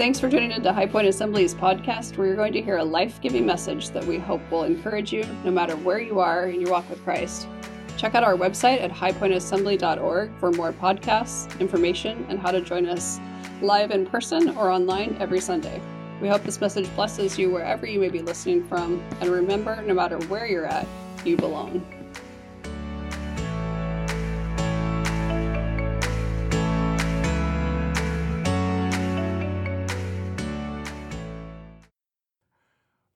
Thanks for tuning into High Point Assembly's podcast, where you're going to hear a life giving message that we hope will encourage you no matter where you are in your walk with Christ. Check out our website at highpointassembly.org for more podcasts, information, and how to join us live in person or online every Sunday. We hope this message blesses you wherever you may be listening from, and remember, no matter where you're at, you belong.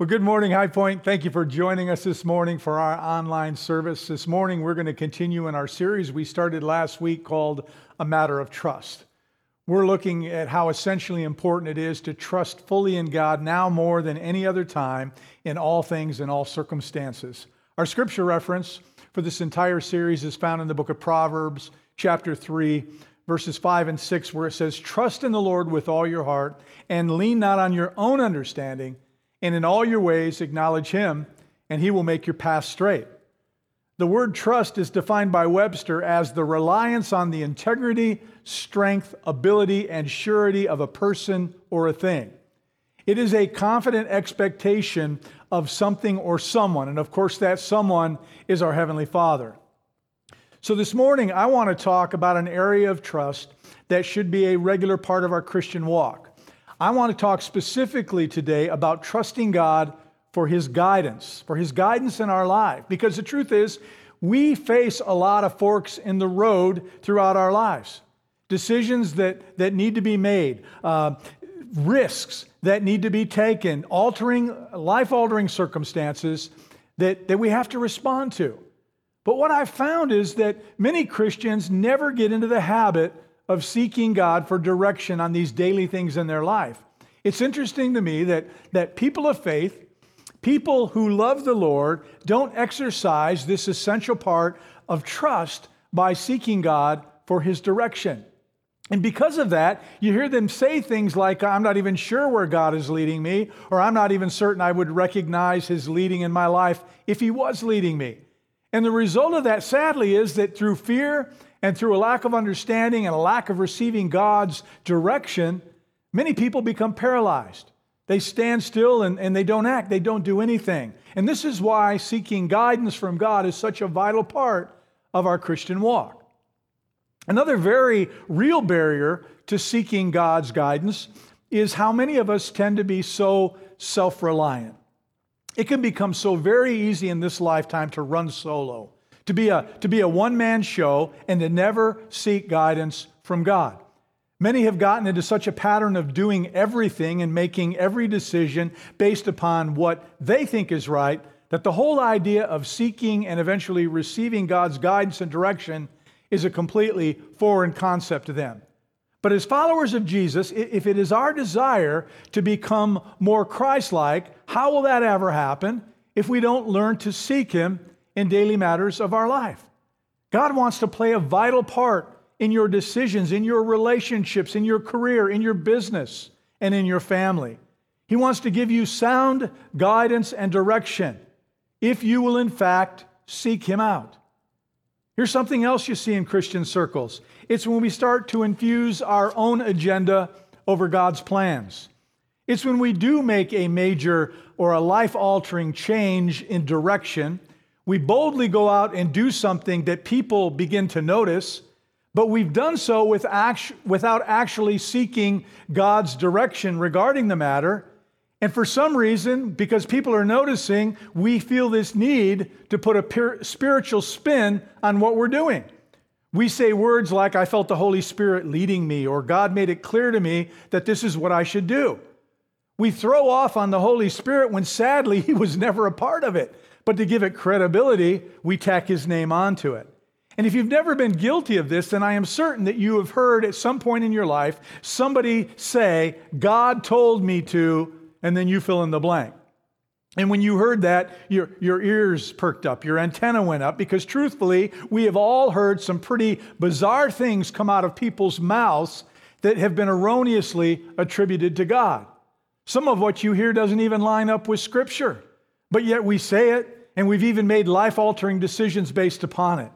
Well, good morning, High Point. Thank you for joining us this morning for our online service. This morning, we're going to continue in our series we started last week called A Matter of Trust. We're looking at how essentially important it is to trust fully in God now more than any other time in all things and all circumstances. Our scripture reference for this entire series is found in the book of Proverbs, chapter 3, verses 5 and 6, where it says, Trust in the Lord with all your heart and lean not on your own understanding and in all your ways acknowledge him, and he will make your path straight. The word trust is defined by Webster as the reliance on the integrity, strength, ability, and surety of a person or a thing. It is a confident expectation of something or someone, and of course, that someone is our Heavenly Father. So, this morning, I want to talk about an area of trust that should be a regular part of our Christian walk. I want to talk specifically today about trusting God for His guidance, for His guidance in our life. Because the truth is, we face a lot of forks in the road throughout our lives. Decisions that, that need to be made, uh, risks that need to be taken, altering, life altering circumstances that, that we have to respond to. But what I've found is that many Christians never get into the habit of seeking God for direction on these daily things in their life. It's interesting to me that, that people of faith, people who love the Lord, don't exercise this essential part of trust by seeking God for his direction. And because of that, you hear them say things like, I'm not even sure where God is leading me, or I'm not even certain I would recognize his leading in my life if he was leading me. And the result of that, sadly, is that through fear and through a lack of understanding and a lack of receiving God's direction, many people become paralyzed. They stand still and, and they don't act, they don't do anything. And this is why seeking guidance from God is such a vital part of our Christian walk. Another very real barrier to seeking God's guidance is how many of us tend to be so self reliant. It can become so very easy in this lifetime to run solo to be a, to be a one man show and to never seek guidance from God. Many have gotten into such a pattern of doing everything and making every decision based upon what they think is right that the whole idea of seeking and eventually receiving God's guidance and direction is a completely foreign concept to them. But as followers of Jesus, if it is our desire to become more Christ like, how will that ever happen if we don't learn to seek Him in daily matters of our life. God wants to play a vital part in your decisions, in your relationships, in your career, in your business, and in your family. He wants to give you sound guidance and direction if you will, in fact, seek Him out. Here's something else you see in Christian circles it's when we start to infuse our own agenda over God's plans. It's when we do make a major or a life altering change in direction we boldly go out and do something that people begin to notice, but we've done so with act- without actually seeking God's direction regarding the matter. And for some reason, because people are noticing, we feel this need to put a spiritual spin on what we're doing. We say words like, I felt the Holy Spirit leading me, or God made it clear to me that this is what I should do. We throw off on the Holy Spirit when sadly he was never a part of it. But to give it credibility, we tack his name onto it. And if you've never been guilty of this, then I am certain that you have heard at some point in your life somebody say, God told me to, and then you fill in the blank. And when you heard that, your, your ears perked up, your antenna went up, because truthfully, we have all heard some pretty bizarre things come out of people's mouths that have been erroneously attributed to God. Some of what you hear doesn't even line up with Scripture. But yet we say it, and we've even made life altering decisions based upon it.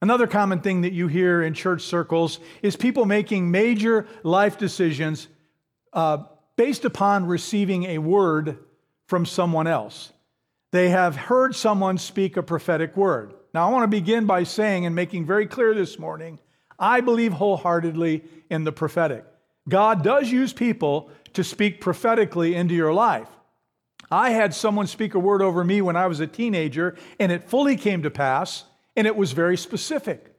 Another common thing that you hear in church circles is people making major life decisions uh, based upon receiving a word from someone else. They have heard someone speak a prophetic word. Now, I want to begin by saying and making very clear this morning I believe wholeheartedly in the prophetic. God does use people to speak prophetically into your life. I had someone speak a word over me when I was a teenager, and it fully came to pass, and it was very specific.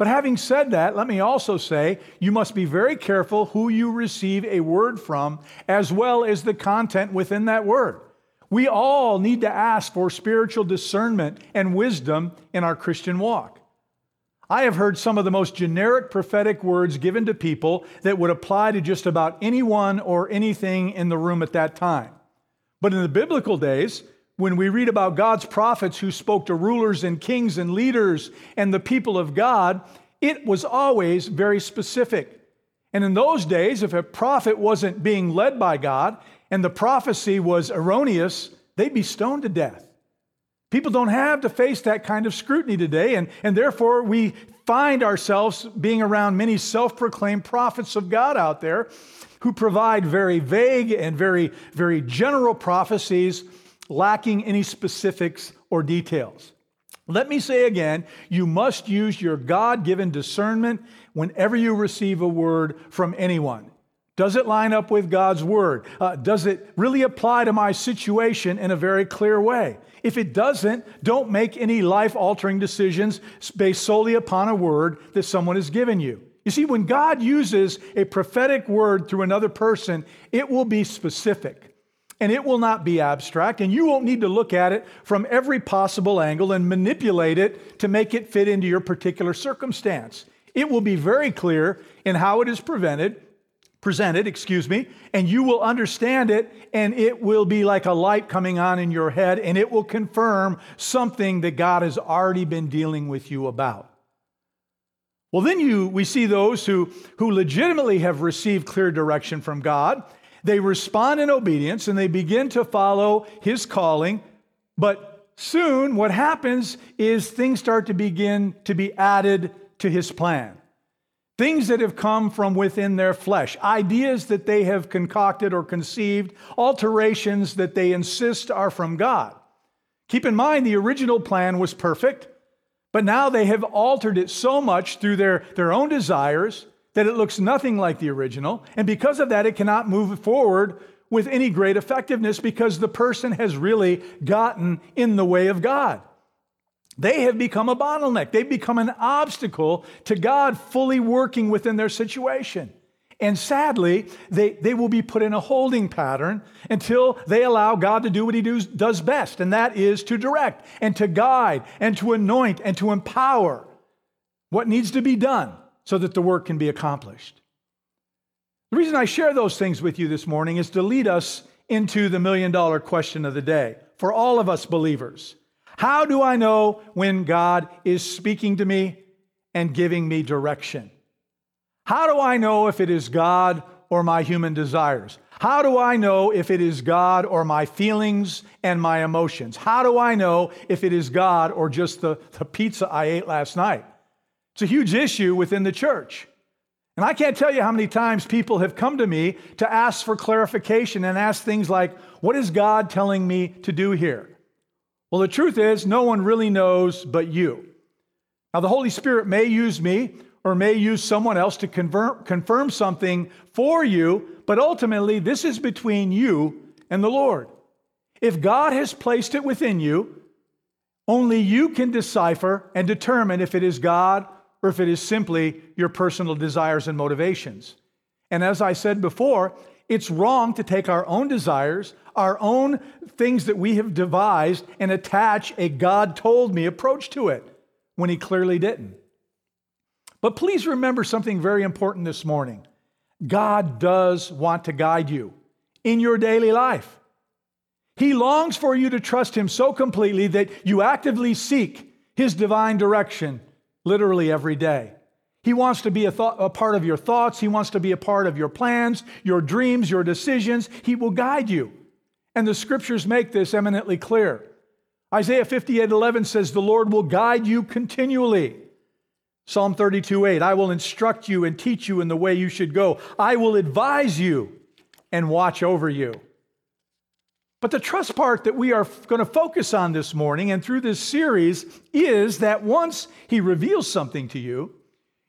But having said that, let me also say you must be very careful who you receive a word from, as well as the content within that word. We all need to ask for spiritual discernment and wisdom in our Christian walk. I have heard some of the most generic prophetic words given to people that would apply to just about anyone or anything in the room at that time. But in the biblical days, when we read about God's prophets who spoke to rulers and kings and leaders and the people of God, it was always very specific. And in those days, if a prophet wasn't being led by God and the prophecy was erroneous, they'd be stoned to death. People don't have to face that kind of scrutiny today, and, and therefore we find ourselves being around many self proclaimed prophets of God out there who provide very vague and very, very general prophecies lacking any specifics or details. Let me say again, you must use your God given discernment whenever you receive a word from anyone. Does it line up with God's word? Uh, does it really apply to my situation in a very clear way? If it doesn't, don't make any life altering decisions based solely upon a word that someone has given you. You see, when God uses a prophetic word through another person, it will be specific and it will not be abstract, and you won't need to look at it from every possible angle and manipulate it to make it fit into your particular circumstance. It will be very clear in how it is prevented presented, excuse me, and you will understand it, and it will be like a light coming on in your head, and it will confirm something that God has already been dealing with you about. Well, then you we see those who, who legitimately have received clear direction from God. They respond in obedience and they begin to follow his calling, but soon what happens is things start to begin to be added to his plan. Things that have come from within their flesh, ideas that they have concocted or conceived, alterations that they insist are from God. Keep in mind, the original plan was perfect, but now they have altered it so much through their, their own desires that it looks nothing like the original. And because of that, it cannot move forward with any great effectiveness because the person has really gotten in the way of God. They have become a bottleneck. They've become an obstacle to God fully working within their situation. And sadly, they, they will be put in a holding pattern until they allow God to do what He does, does best, and that is to direct and to guide and to anoint and to empower what needs to be done so that the work can be accomplished. The reason I share those things with you this morning is to lead us into the million dollar question of the day for all of us believers. How do I know when God is speaking to me and giving me direction? How do I know if it is God or my human desires? How do I know if it is God or my feelings and my emotions? How do I know if it is God or just the, the pizza I ate last night? It's a huge issue within the church. And I can't tell you how many times people have come to me to ask for clarification and ask things like, What is God telling me to do here? Well, the truth is, no one really knows but you. Now, the Holy Spirit may use me or may use someone else to confirm, confirm something for you, but ultimately, this is between you and the Lord. If God has placed it within you, only you can decipher and determine if it is God or if it is simply your personal desires and motivations. And as I said before, it's wrong to take our own desires, our own things that we have devised, and attach a God told me approach to it when He clearly didn't. But please remember something very important this morning God does want to guide you in your daily life. He longs for you to trust Him so completely that you actively seek His divine direction literally every day. He wants to be a, a, part of your thoughts. He wants to be a part of your plans, your dreams, your decisions. He will guide you. And the scriptures make this eminently clear. Isaiah 58 11 says, The Lord will guide you continually. Psalm 32 8, I will instruct you and teach you in the way you should go. I will advise you and watch over you. But the trust part that we are going to focus on this morning and through this series is that once He reveals something to you,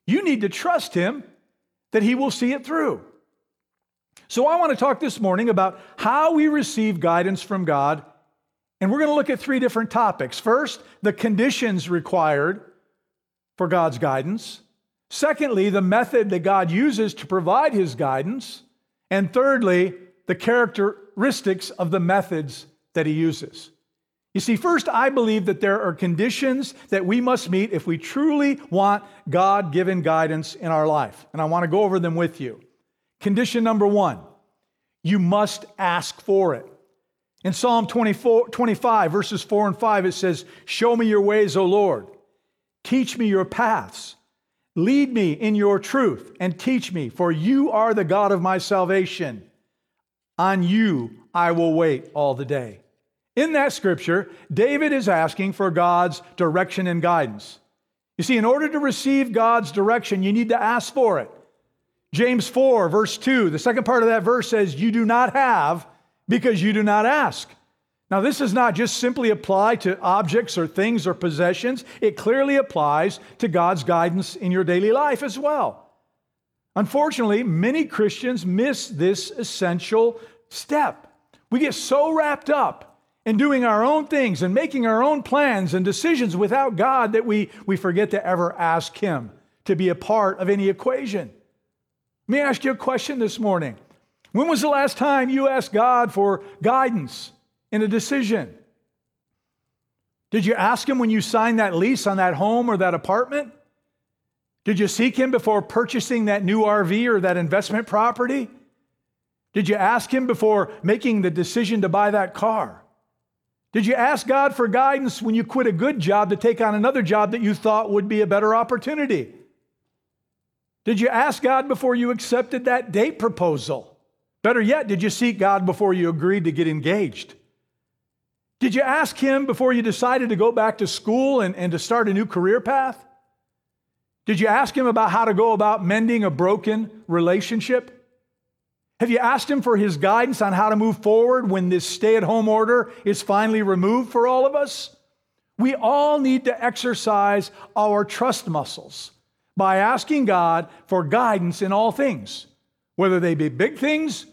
you need to trust Him that He will see it through. So, I want to talk this morning about how we receive guidance from God. And we're going to look at three different topics. First, the conditions required for God's guidance. Secondly, the method that God uses to provide His guidance. And thirdly, the characteristics of the methods that he uses. You see, first, I believe that there are conditions that we must meet if we truly want God given guidance in our life. And I want to go over them with you. Condition number one you must ask for it. In Psalm 24, 25, verses 4 and 5, it says, Show me your ways, O Lord. Teach me your paths. Lead me in your truth and teach me, for you are the God of my salvation. On you I will wait all the day. In that scripture, David is asking for God's direction and guidance. You see, in order to receive God's direction, you need to ask for it. James 4, verse 2, the second part of that verse says, You do not have because you do not ask. Now, this does not just simply apply to objects or things or possessions, it clearly applies to God's guidance in your daily life as well. Unfortunately, many Christians miss this essential step. We get so wrapped up in doing our own things and making our own plans and decisions without God that we, we forget to ever ask Him to be a part of any equation. Let me ask you a question this morning. When was the last time you asked God for guidance in a decision? Did you ask Him when you signed that lease on that home or that apartment? Did you seek Him before purchasing that new RV or that investment property? Did you ask Him before making the decision to buy that car? Did you ask God for guidance when you quit a good job to take on another job that you thought would be a better opportunity? Did you ask God before you accepted that date proposal? Better yet, did you seek God before you agreed to get engaged? Did you ask Him before you decided to go back to school and, and to start a new career path? Did you ask Him about how to go about mending a broken relationship? Have you asked him for his guidance on how to move forward when this stay at home order is finally removed for all of us? We all need to exercise our trust muscles by asking God for guidance in all things, whether they be big things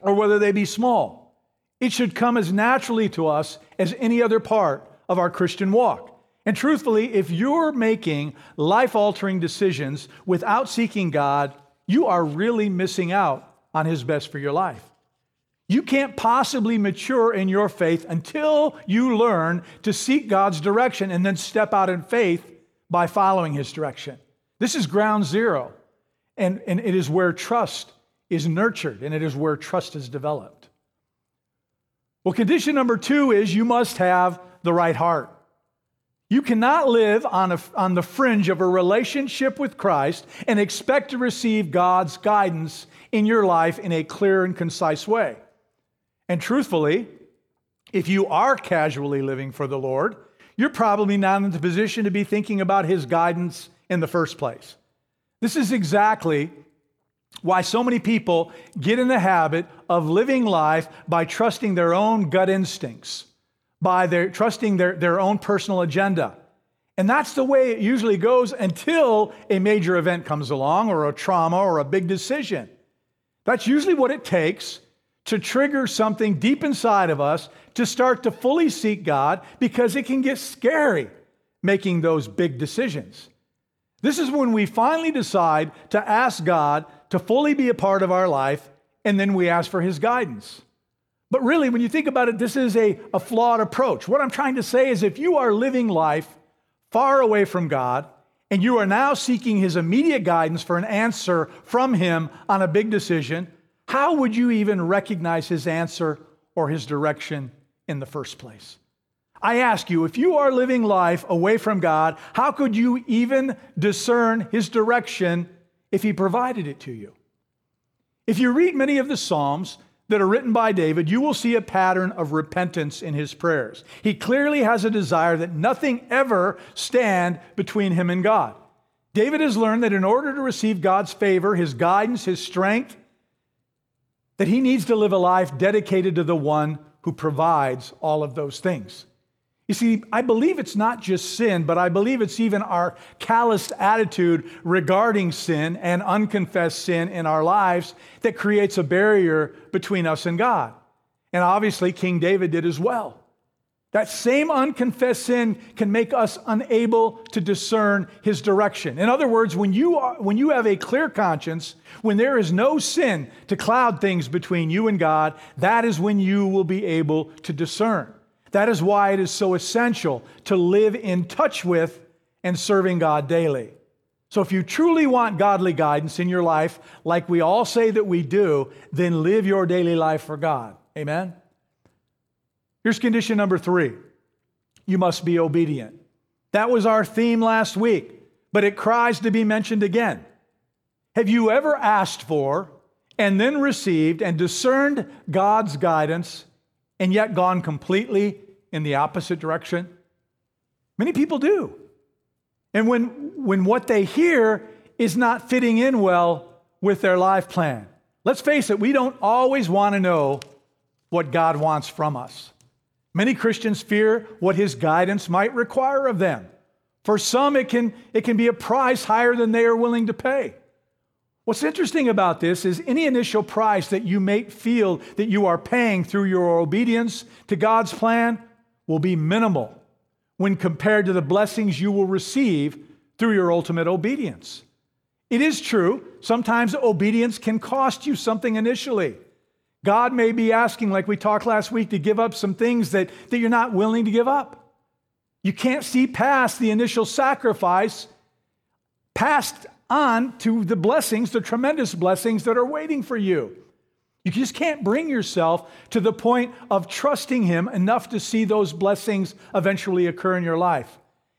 or whether they be small. It should come as naturally to us as any other part of our Christian walk. And truthfully, if you're making life altering decisions without seeking God, you are really missing out on His best for your life. You can't possibly mature in your faith until you learn to seek God's direction and then step out in faith by following His direction. This is ground zero, and, and it is where trust is nurtured and it is where trust is developed. Well, condition number two is you must have the right heart. You cannot live on, a, on the fringe of a relationship with Christ and expect to receive God's guidance in your life in a clear and concise way. And truthfully, if you are casually living for the Lord, you're probably not in the position to be thinking about His guidance in the first place. This is exactly why so many people get in the habit of living life by trusting their own gut instincts by their trusting their, their own personal agenda. And that's the way it usually goes until a major event comes along or a trauma or a big decision. That's usually what it takes to trigger something deep inside of us to start to fully seek God because it can get scary making those big decisions. This is when we finally decide to ask God to fully be a part of our life and then we ask for his guidance. But really, when you think about it, this is a, a flawed approach. What I'm trying to say is if you are living life far away from God, and you are now seeking his immediate guidance for an answer from him on a big decision, how would you even recognize his answer or his direction in the first place? I ask you, if you are living life away from God, how could you even discern his direction if he provided it to you? If you read many of the Psalms, that are written by David, you will see a pattern of repentance in his prayers. He clearly has a desire that nothing ever stand between him and God. David has learned that in order to receive God's favor, his guidance, his strength, that he needs to live a life dedicated to the one who provides all of those things. You see, I believe it's not just sin, but I believe it's even our calloused attitude regarding sin and unconfessed sin in our lives that creates a barrier between us and God. And obviously, King David did as well. That same unconfessed sin can make us unable to discern his direction. In other words, when you, are, when you have a clear conscience, when there is no sin to cloud things between you and God, that is when you will be able to discern. That is why it is so essential to live in touch with and serving God daily. So, if you truly want godly guidance in your life, like we all say that we do, then live your daily life for God. Amen? Here's condition number three you must be obedient. That was our theme last week, but it cries to be mentioned again. Have you ever asked for and then received and discerned God's guidance and yet gone completely in the opposite direction? Many people do. And when, when what they hear is not fitting in well with their life plan, let's face it, we don't always want to know what God wants from us. Many Christians fear what his guidance might require of them. For some, it can, it can be a price higher than they are willing to pay. What's interesting about this is any initial price that you may feel that you are paying through your obedience to God's plan will be minimal when compared to the blessings you will receive through your ultimate obedience. It is true, sometimes obedience can cost you something initially. God may be asking, like we talked last week, to give up some things that, that you're not willing to give up. You can't see past the initial sacrifice, passed on to the blessings, the tremendous blessings that are waiting for you. You just can't bring yourself to the point of trusting Him enough to see those blessings eventually occur in your life.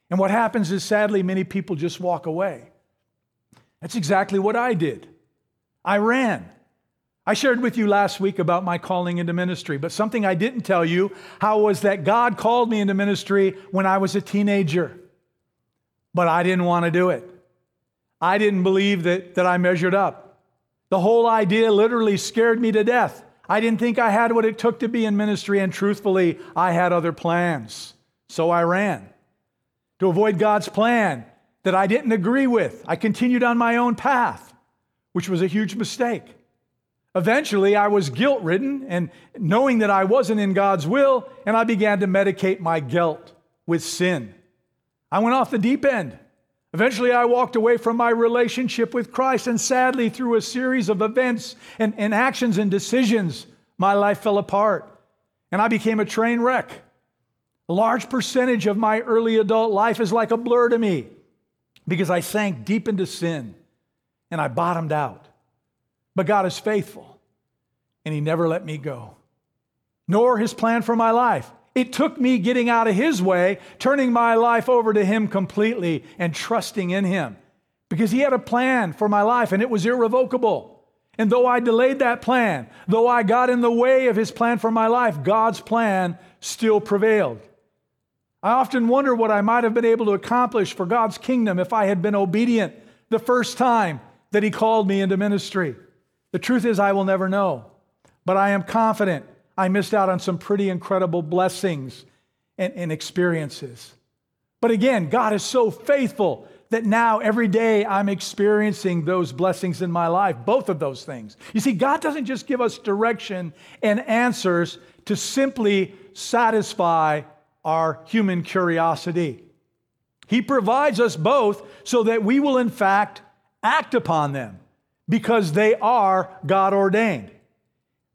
And what happens is, sadly, many people just walk away. That's exactly what I did. I ran. I shared with you last week about my calling into ministry, but something I didn't tell you how was that God called me into ministry when I was a teenager. But I didn't want to do it. I didn't believe that, that I measured up. The whole idea literally scared me to death. I didn't think I had what it took to be in ministry, and truthfully, I had other plans. So I ran. To avoid God's plan that I didn't agree with, I continued on my own path, which was a huge mistake. Eventually, I was guilt ridden and knowing that I wasn't in God's will, and I began to medicate my guilt with sin. I went off the deep end. Eventually, I walked away from my relationship with Christ, and sadly, through a series of events and, and actions and decisions, my life fell apart, and I became a train wreck. A large percentage of my early adult life is like a blur to me because I sank deep into sin and I bottomed out. But God is faithful, and He never let me go, nor His plan for my life. It took me getting out of His way, turning my life over to Him completely, and trusting in Him because He had a plan for my life, and it was irrevocable. And though I delayed that plan, though I got in the way of His plan for my life, God's plan still prevailed. I often wonder what I might have been able to accomplish for God's kingdom if I had been obedient the first time that He called me into ministry. The truth is, I will never know. But I am confident I missed out on some pretty incredible blessings and, and, experiences. But again, God is so faithful that now every day I'm experiencing those blessings in my life, both of those things. You see, God doesn't just give us direction and answers to simply satisfy our human curiosity. He provides us both so that we will, in fact, act upon them because they are God ordained.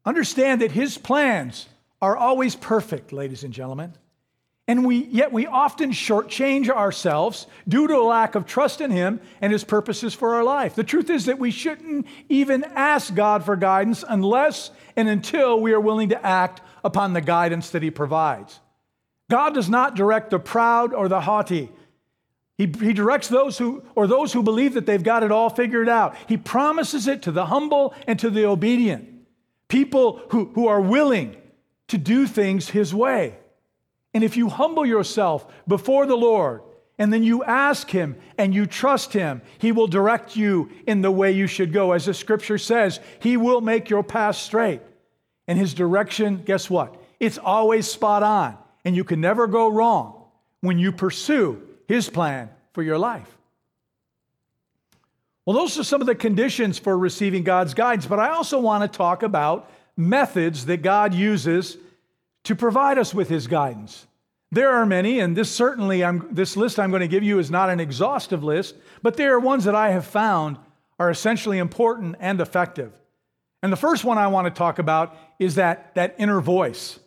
Understand that His plans are always perfect, ladies and gentlemen. And we, yet we often shortchange ourselves due to a lack of trust in Him and His purposes for our life. The truth is that we shouldn't even ask God for guidance unless and until we are willing to act upon the guidance that He provides. God does not direct the proud or the haughty, he, he directs those who, or those who believe that they've got it all figured out. He promises it to the humble and to the obedient. People who, who are willing to do things His way. And if you humble yourself before the Lord and then you ask Him and you trust Him, He will direct you in the way you should go. As the scripture says, He will make your path straight. And His direction, guess what? It's always spot on, and you can never go wrong when you pursue His plan for your life. Well, those are some of the conditions for receiving God's guidance, but I also want to talk about methods that God uses to provide us with His guidance. There are many, and this certainly, I'm, this list I'm going to give you is not an exhaustive list, but there are ones that I have found are essentially important and effective. And the first one I want to talk about is that, that inner voice.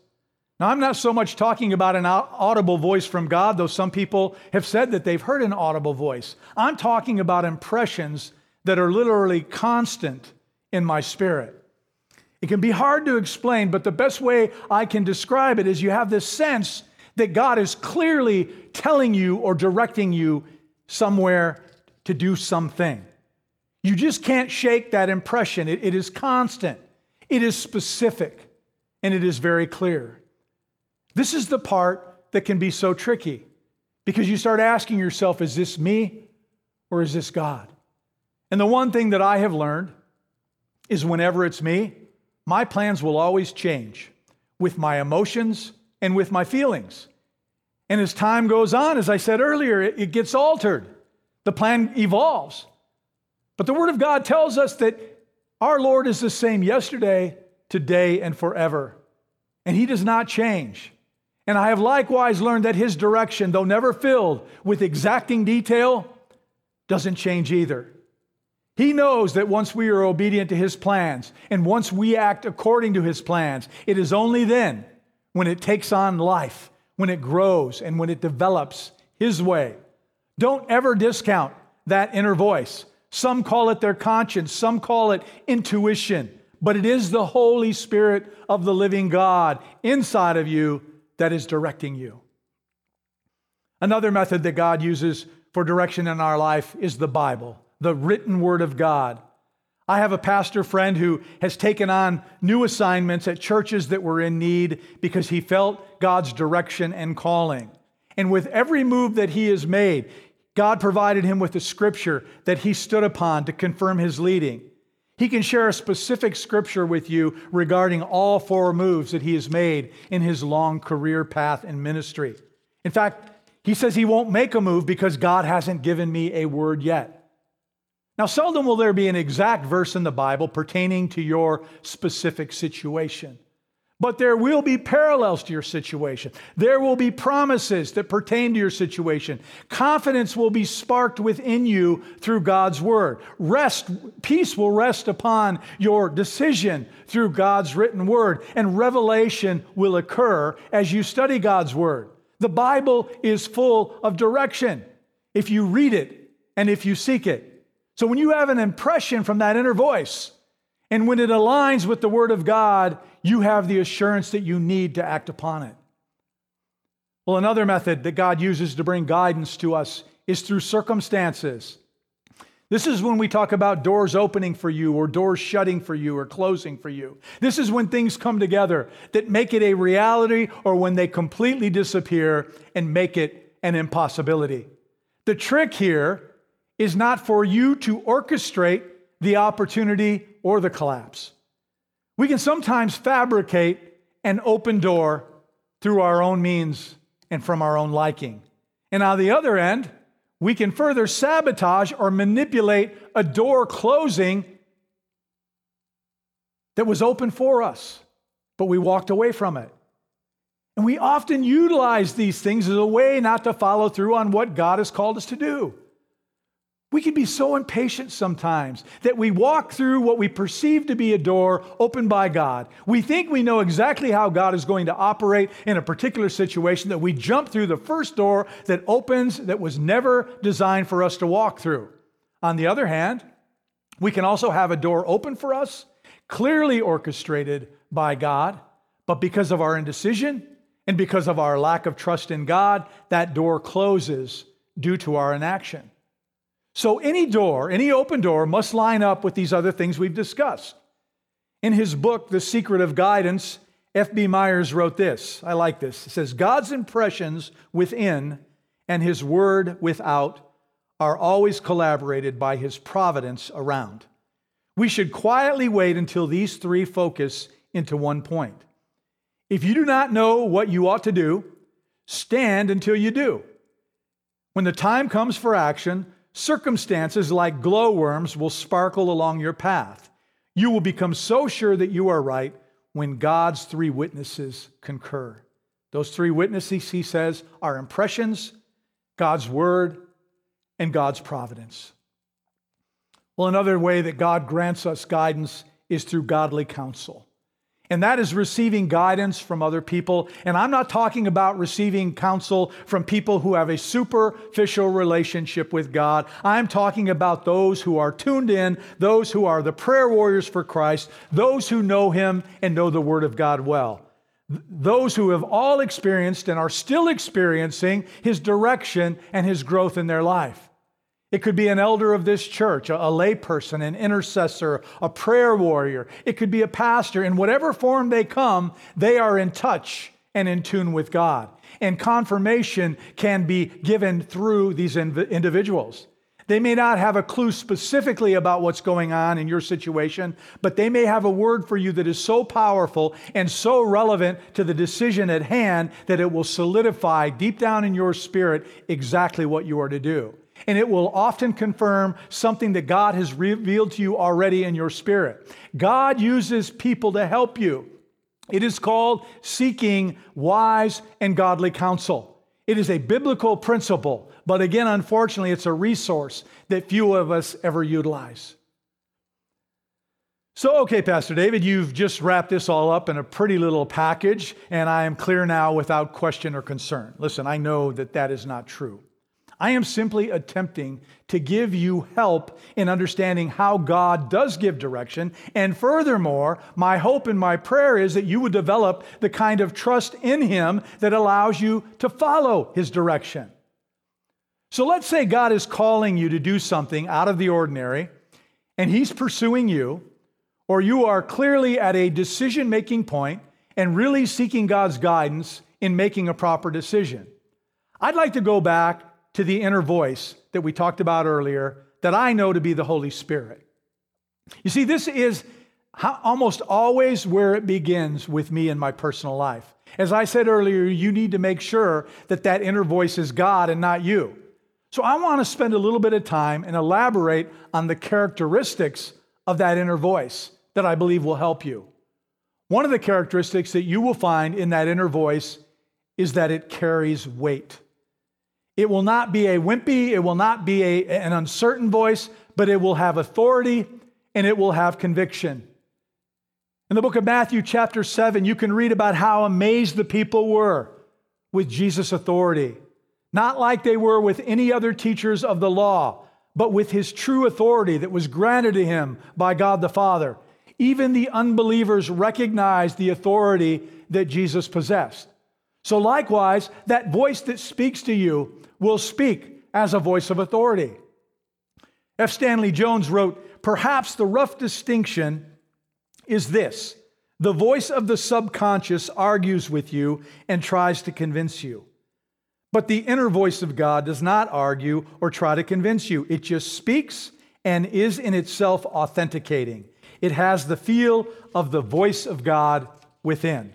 Now, I'm not so much talking about an audible voice from God, though some people have said that they've heard an audible voice. I'm talking about impressions that are literally constant in my spirit. It can be hard to explain, but the best way I can describe it is you have this sense that God is clearly telling you or directing you somewhere to do something. You just can't shake that impression. it, it is constant, it is specific, and it is very clear. This is the part that can be so tricky because you start asking yourself, is this me or is this God? And the one thing that I have learned is whenever it's me, my plans will always change with my emotions and with my feelings. And as time goes on, as I said earlier, it, gets altered. The plan evolves. But the Word of God tells us that our Lord is the same yesterday, today, and forever. And He does not change. And I have likewise learned that His direction, though never filled with exacting detail, doesn't change either. He knows that once we are obedient to His plans and once we act according to His plans, it is only then when it takes on life, when it grows, and when it develops His way. Don't ever discount that inner voice. Some call it their conscience, some call it intuition, but it is the Holy Spirit of the living God inside of you that is directing you. Another method that God uses for direction in our life is the Bible the written word of God. I have a pastor friend who has taken on new assignments at churches that were in need because he felt God's direction and calling. And with every move that he has made, God provided him with a scripture that he stood upon to confirm his leading. He can share a specific scripture with you regarding all four moves that he has made in his long career path in ministry. In fact, he says he won't make a move because God hasn't given me a word yet. Now, seldom will there be an exact verse in the Bible pertaining to your specific situation. But there will be parallels to your situation. There will be promises that pertain to your situation. Confidence will be sparked within you through God's word. Rest, peace will rest upon your decision through God's written word. And revelation will occur as you study God's word. The Bible is full of direction if you read it and if you seek it. So when you have an impression from that inner voice, and when it aligns with the Word of God, you have the assurance that you need to act upon it. Well, another method that God uses to bring guidance to us is through circumstances. This is when we talk about doors opening for you or doors shutting for you or closing for you. This is when things come together that make it a reality or when they completely disappear and make it an impossibility. The trick here is not for you to orchestrate the opportunity or the collapse. We can sometimes fabricate an open door through our own means and from our own liking. And on the other end, we can further sabotage or manipulate a door closing that was open for us, but we walked away from it. And we often utilize these things as a way not to follow through on what God has called us to do. We can be so impatient sometimes that we walk through what we perceive to be a door opened by God. We think we know exactly how God is going to operate in a particular situation that we jump through the first door that opens that was never designed for us to walk through. On the other hand, we can also have a door open for us, clearly orchestrated by God, but because of our indecision and because of our lack of trust in God, that door closes due to our inaction. So any door, any open door, must line up with these other things we've discussed. In his book, The Secret of Guidance, F.B. Meyers wrote this. I like this. It says, God's impressions within and his word without are always collaborated by his providence around. We should quietly wait until these three focus into one point. If you do not know what you ought to do, stand until you do. When the time comes for action, circumstances like glowworms will sparkle along your path. You will become so sure that you are right when God's three witnesses concur. Those three witnesses, he says, are impressions, God's word, and God's providence. Well, another way that God grants us guidance is through godly counsel. And that is receiving guidance from other people. And I'm not talking about receiving counsel from people who have a superficial relationship with God. I'm talking about those who are tuned in, those who are the prayer warriors for Christ, those who know Him and know the Word of God well. Those who have all experienced and are still experiencing His direction and His growth in their life. It could be an elder of this church, a, layperson, an intercessor, a prayer warrior. It could be a pastor. In whatever form they come, they are in touch and in tune with God. And confirmation can be given through these individuals. They may not have a clue specifically about what's going on in your situation, but they may have a word for you that is so powerful and so relevant to the decision at hand that it will solidify deep down in your spirit exactly what you are to do and it will often confirm something that God has revealed to you already in your spirit. God uses people to help you. It is called seeking wise and godly counsel. It is a biblical principle, but again, unfortunately, it's a resource that few of us ever utilize. So, okay, Pastor David, you've just wrapped this all up in a pretty little package, and I am clear now without question or concern. Listen, I know that that is not true. I am simply attempting to give you help in understanding how God does give direction. And furthermore, my hope and my prayer is that you would develop the kind of trust in Him that allows you to follow His direction. So let's say God is calling you to do something out of the ordinary, and He's pursuing you, or you are clearly at a decision making point and really seeking God's guidance in making a proper decision. I'd like to go back to the inner voice that we talked about earlier that I know to be the Holy Spirit. You see, this is how, almost always where it begins with me in my personal life. As I said earlier, you need to make sure that that inner voice is God and not you. So I want to spend a little bit of time and elaborate on the characteristics of that inner voice that I believe will help you. One of the characteristics that you will find in that inner voice is that it carries weight. It will not be a wimpy, it will not be a, an uncertain voice, but it will have authority and it will have conviction. In the book of Matthew, chapter 7, you can read about how amazed the people were with Jesus' authority. Not like they were with any other teachers of the law, but with his true authority that was granted to him by God the Father. Even the unbelievers recognized the authority that Jesus possessed. So, likewise, that voice that speaks to you will speak as a voice of authority. F. Stanley Jones wrote Perhaps the rough distinction is this the voice of the subconscious argues with you and tries to convince you. But the inner voice of God does not argue or try to convince you, it just speaks and is in itself authenticating. It has the feel of the voice of God within.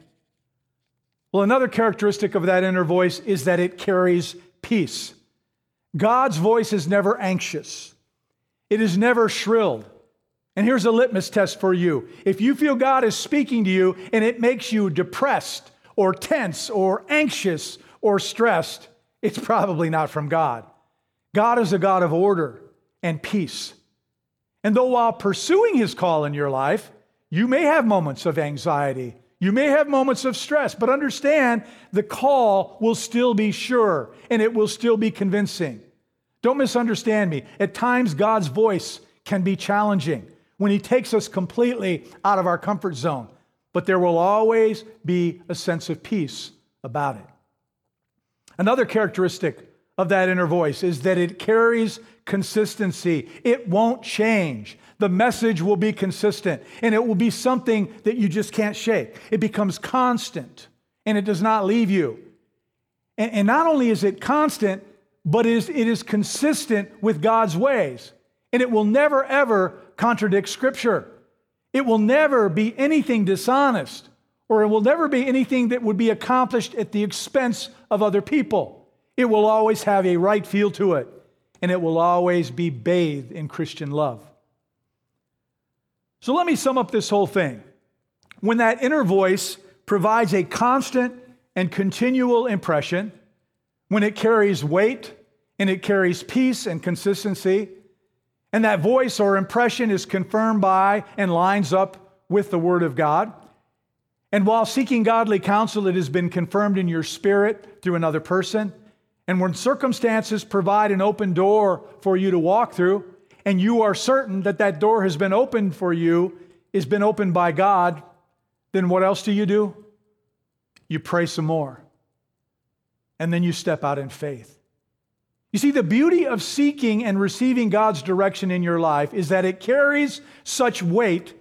Well, another characteristic of that inner voice is that it carries peace. God's voice is never anxious, it is never shrilled. And here's a litmus test for you. If you feel God is speaking to you and it makes you depressed or tense or anxious or stressed, it's probably not from God. God is a God of order and peace. And though while pursuing his call in your life, you may have moments of anxiety you may have moments of stress, but understand the call will still be sure and it will still be convincing. Don't misunderstand me. At times, God's voice can be challenging when He takes us completely out of our comfort zone, but there will always be a sense of peace about it. Another characteristic of that inner voice is that it carries consistency, it won't change. The message will be consistent and it will be something that you just can't shake. It becomes constant and it does not leave you. And, and not only is it constant, but it is, it is consistent with God's ways. And it will never, ever contradict Scripture. It will never be anything dishonest, or it will never be anything that would be accomplished at the expense of other people. It will always have a right feel to it, and it will always be bathed in Christian love. So let me sum up this whole thing. When that inner voice provides a constant and continual impression, when it carries weight and it carries peace and consistency, and that voice or impression is confirmed by and lines up with the Word of God. And while seeking godly counsel, it has been confirmed in your spirit through another person. And when circumstances provide an open door for you to walk through, and you are certain that that door has been opened for you, has been opened by God, then what else do you do? You pray some more. And then you step out in faith. You see, the beauty of seeking and receiving God's direction in your life is that it carries such weight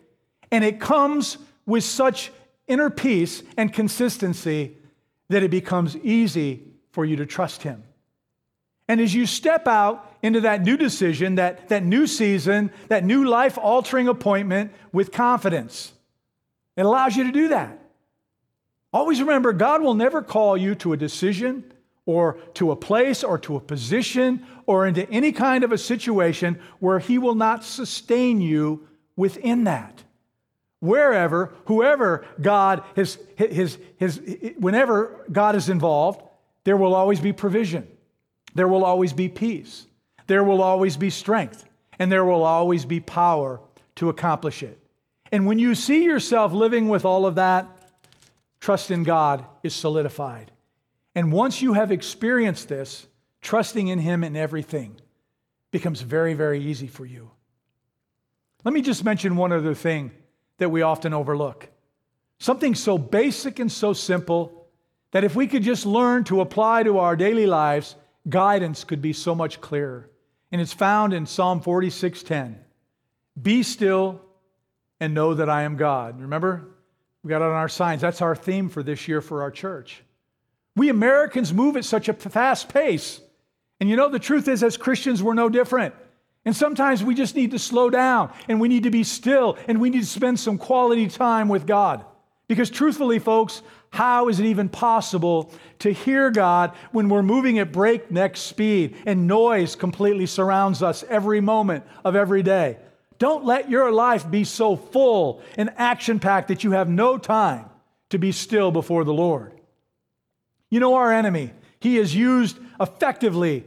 and it comes with such inner peace and consistency that it becomes easy for you to trust Him. And as you step out into that new decision, that, that new season, that new life altering appointment with confidence, it allows you to do that. Always remember, God will never call you to a decision or to a place or to a position or into any kind of a situation where He will not sustain you within that. Wherever, whoever God is, his, his, whenever God is involved, there will always be provision. There will always be peace. There will always be strength. And there will always be power to accomplish it. And when you see yourself living with all of that, trust in God is solidified. And once you have experienced this, trusting in Him in everything becomes very, very easy for you. Let me just mention one other thing that we often overlook something so basic and so simple that if we could just learn to apply to our daily lives, guidance could be so much clearer. And it's found in Psalm 46:10. Be still and know that I am God. Remember? We got it on our signs. That's our theme for this year for our church. We Americans move at such a fast pace. And you know, the truth is, as Christians, we're no different. And sometimes we just need to slow down and we need to be still and we need to spend some quality time with God. Because truthfully, folks, how is it even possible to hear God when we're moving at breakneck speed and noise completely surrounds us every moment of every day? Don't let your life be so full and action packed that you have no time to be still before the Lord. You know our enemy. He has used effectively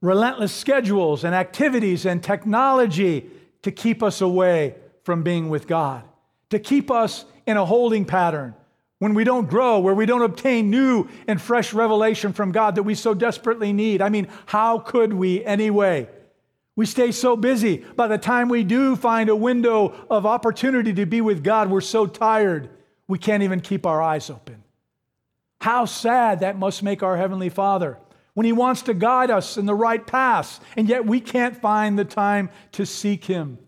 relentless schedules and activities and technology to keep us away from being with God, to keep us in a holding pattern when we don't grow, where we don't obtain new and fresh revelation from God that we so desperately need. I mean, how could we anyway? We stay so busy. By the time we do find a window of opportunity to be with God, we're so tired, we can't even keep our eyes open. How sad that must make our Heavenly Father when He wants to guide us in the right paths, and yet we can't find the time to seek Him,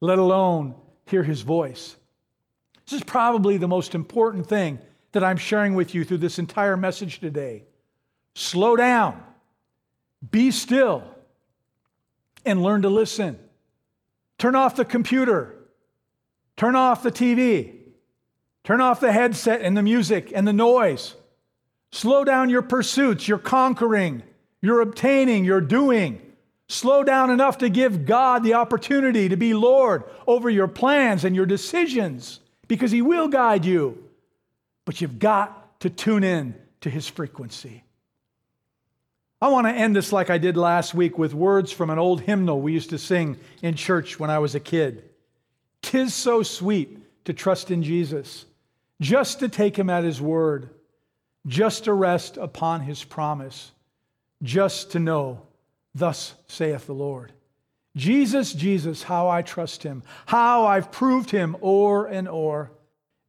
let alone hear His voice. This is probably the most important thing that I'm sharing with you through this entire message today. Slow down, be still, and learn to listen. Turn off the computer, turn off the TV, turn off the headset and the music and the noise. Slow down your pursuits, your conquering, your obtaining, your doing. Slow down enough to give God the opportunity to be Lord over your plans and your decisions because He will guide you. But you've got to tune in to His frequency. I want to end this like I did last week with words from an old hymnal we used to sing in church when I was a kid. Tis so sweet to trust in Jesus, just to take Him at His word just to rest upon his promise, just to know, thus saith the Lord. Jesus, Jesus, how I trust him, how I've proved him o'er and o'er.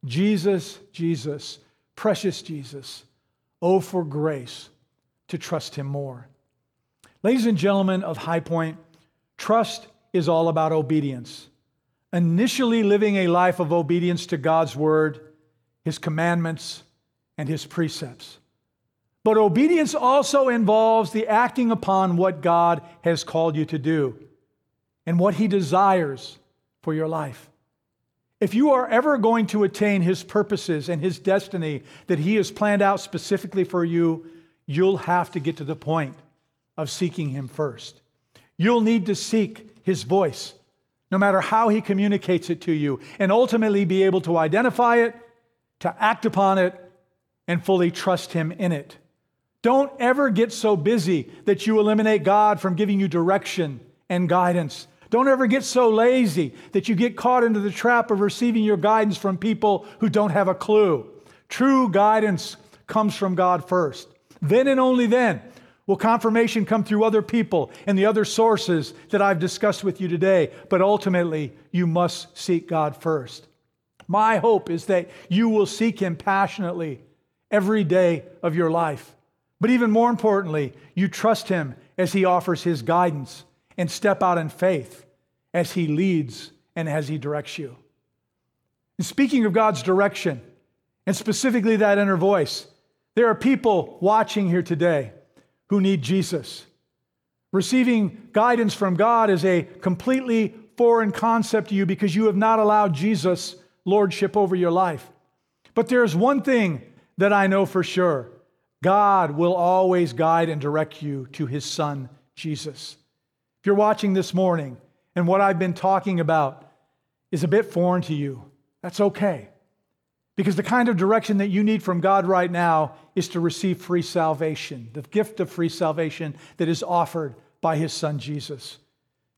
Jesus, Jesus, precious Jesus, oh, for grace to trust him more. Ladies and gentlemen of High Point, trust is all about obedience. Initially, living a life of obedience to God's word, his commandments, and his precepts. But obedience also involves the acting upon what God has called you to do and what He desires for your life. If you are ever going to attain His purposes and His destiny that He has planned out specifically for you, you'll have to get to the point of seeking Him first. You'll need to seek His voice, no matter how He communicates it to you, and ultimately be able to identify it, to act upon it, and fully trust Him in it. Don't ever get so busy that you eliminate God from giving you direction and guidance. Don't ever get so lazy that you get caught into the trap of receiving your guidance from people who don't have a clue. True guidance comes from God first. Then and only then will confirmation come through other people and the other sources that I've discussed with you today. But ultimately, you must seek God first. My hope is that you will seek Him passionately every day of your life. But even more importantly, you trust Him as He offers His guidance and step out in faith as He leads and as He directs you. And speaking of God's direction, and specifically that inner voice, there are people watching here today who need Jesus. Receiving guidance from God is a completely foreign concept to you because you have not allowed Jesus' lordship over your life. But there's one thing that I know for sure God will always guide and direct you to his son, Jesus. If you're watching this morning and what I've been talking about is a bit foreign to you, that's okay. Because the kind of direction that you need from God right now is to receive free salvation, the gift of free salvation that is offered by his son Jesus.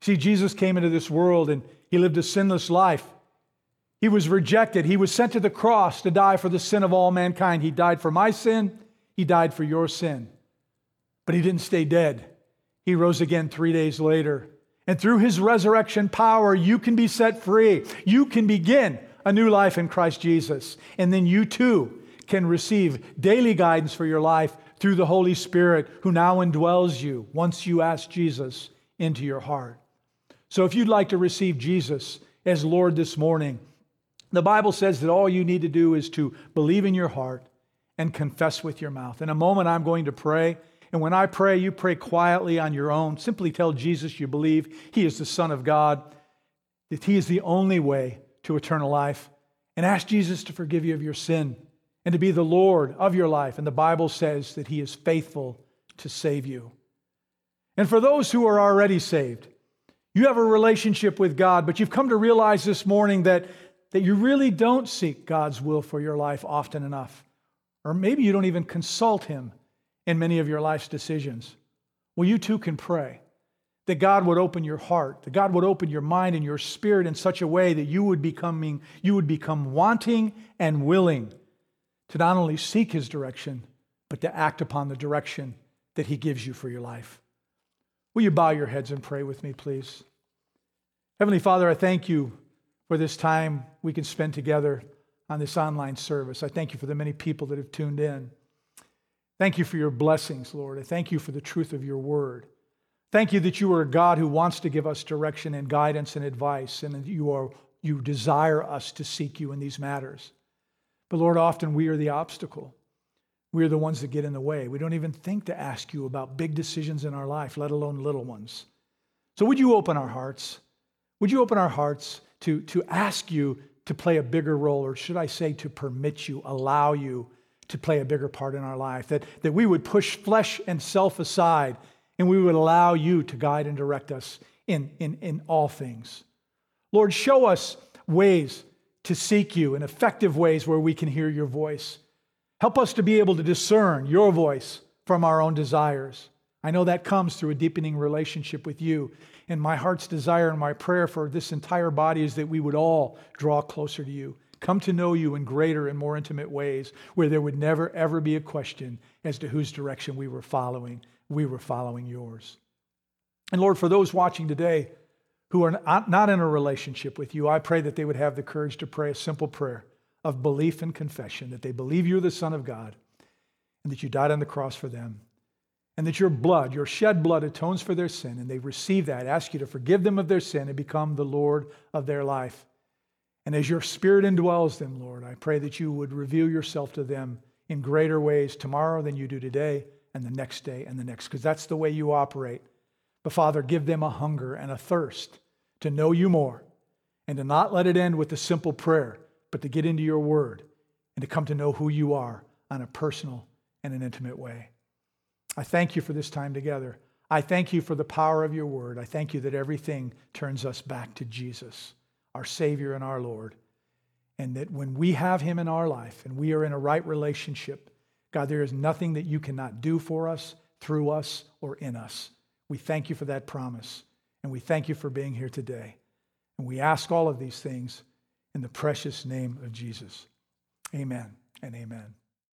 See, Jesus came into this world and he lived a sinless life. He was rejected. He was sent to the cross to die for the sin of all mankind. He died for my sin, he died for your sin. But he didn't stay dead. He rose again three days later. And through his resurrection power, you can be set free. You can begin a new life in Christ Jesus. And then you too can receive daily guidance for your life through the Holy Spirit who now indwells you once you ask Jesus into your heart. So if you'd like to receive Jesus as Lord this morning, the Bible says that all you need to do is to believe in your heart and confess with your mouth. In a moment, I'm going to pray. And when I pray, you pray quietly on your own. Simply tell Jesus you believe He is the Son of God, that He is the only way to eternal life, and ask Jesus to forgive you of your sin and to be the Lord of your life. And the Bible says that He is faithful to save you. And for those who are already saved, you have a relationship with God, but you've come to realize this morning that, that you really don't seek God's will for your life often enough. Or maybe you don't even consult Him in many of your life's decisions. Well, you too can pray that God would open your heart, that God would open your mind and your spirit in such a way that you would, becoming, you would become wanting and willing to not only seek His direction, but to act upon the direction that He gives you for your life. Will you bow your heads and pray with me, please? Heavenly Father, I thank you for this time we can spend together on this online service. I thank you for the many people that have tuned in. Thank you for your blessings, Lord. I thank you for the truth of your word. Thank you that you are a God who wants to give us direction and guidance and advice, and that you, are, you desire us to seek you in these matters. But Lord, often we are the obstacle. We are the ones that get in the way. We don't even think to ask you about big decisions in our life, let alone little ones. So would you open our hearts? Would you open our hearts to, to ask you to play a bigger role, or should I say, to permit you, allow you to play a bigger part in our life? That, that we would push flesh and self aside and we would allow you to guide and direct us in, in, in all things. Lord, show us ways to seek you in effective ways where we can hear your voice. Help us to be able to discern your voice from our own desires. I know that comes through a deepening relationship with you. And my heart's desire and my prayer for this entire body is that we would all draw closer to you, come to know you in greater and more intimate ways, where there would never, ever be a question as to whose direction we were following. We were following yours. And Lord, for those watching today who are not in a relationship with you, I pray that they would have the courage to pray a simple prayer of belief and confession that they believe you're the Son of God and that you died on the cross for them and that your blood, your shed blood, atones for their sin, and they receive that, ask you to forgive them of their sin and become the Lord of their life. And as your Spirit indwells them, Lord, I pray that you would reveal yourself to them in greater ways tomorrow than you do today, and the next day and the next, because that's the way you operate. But Father, give them a hunger and a thirst to know you more and to not let it end with a simple prayer, but to get into your word and to come to know who you are on a personal and an intimate way. I thank you for this time together. I thank you for the power of your word. I thank you that everything turns us back to Jesus, our Savior and our Lord. And that when we have him in our life and we are in a right relationship, God, there is nothing that you cannot do for us, through us, or in us. We thank you for that promise. And we thank you for being here today. And we ask all of these things in the precious name of Jesus. Amen and amen.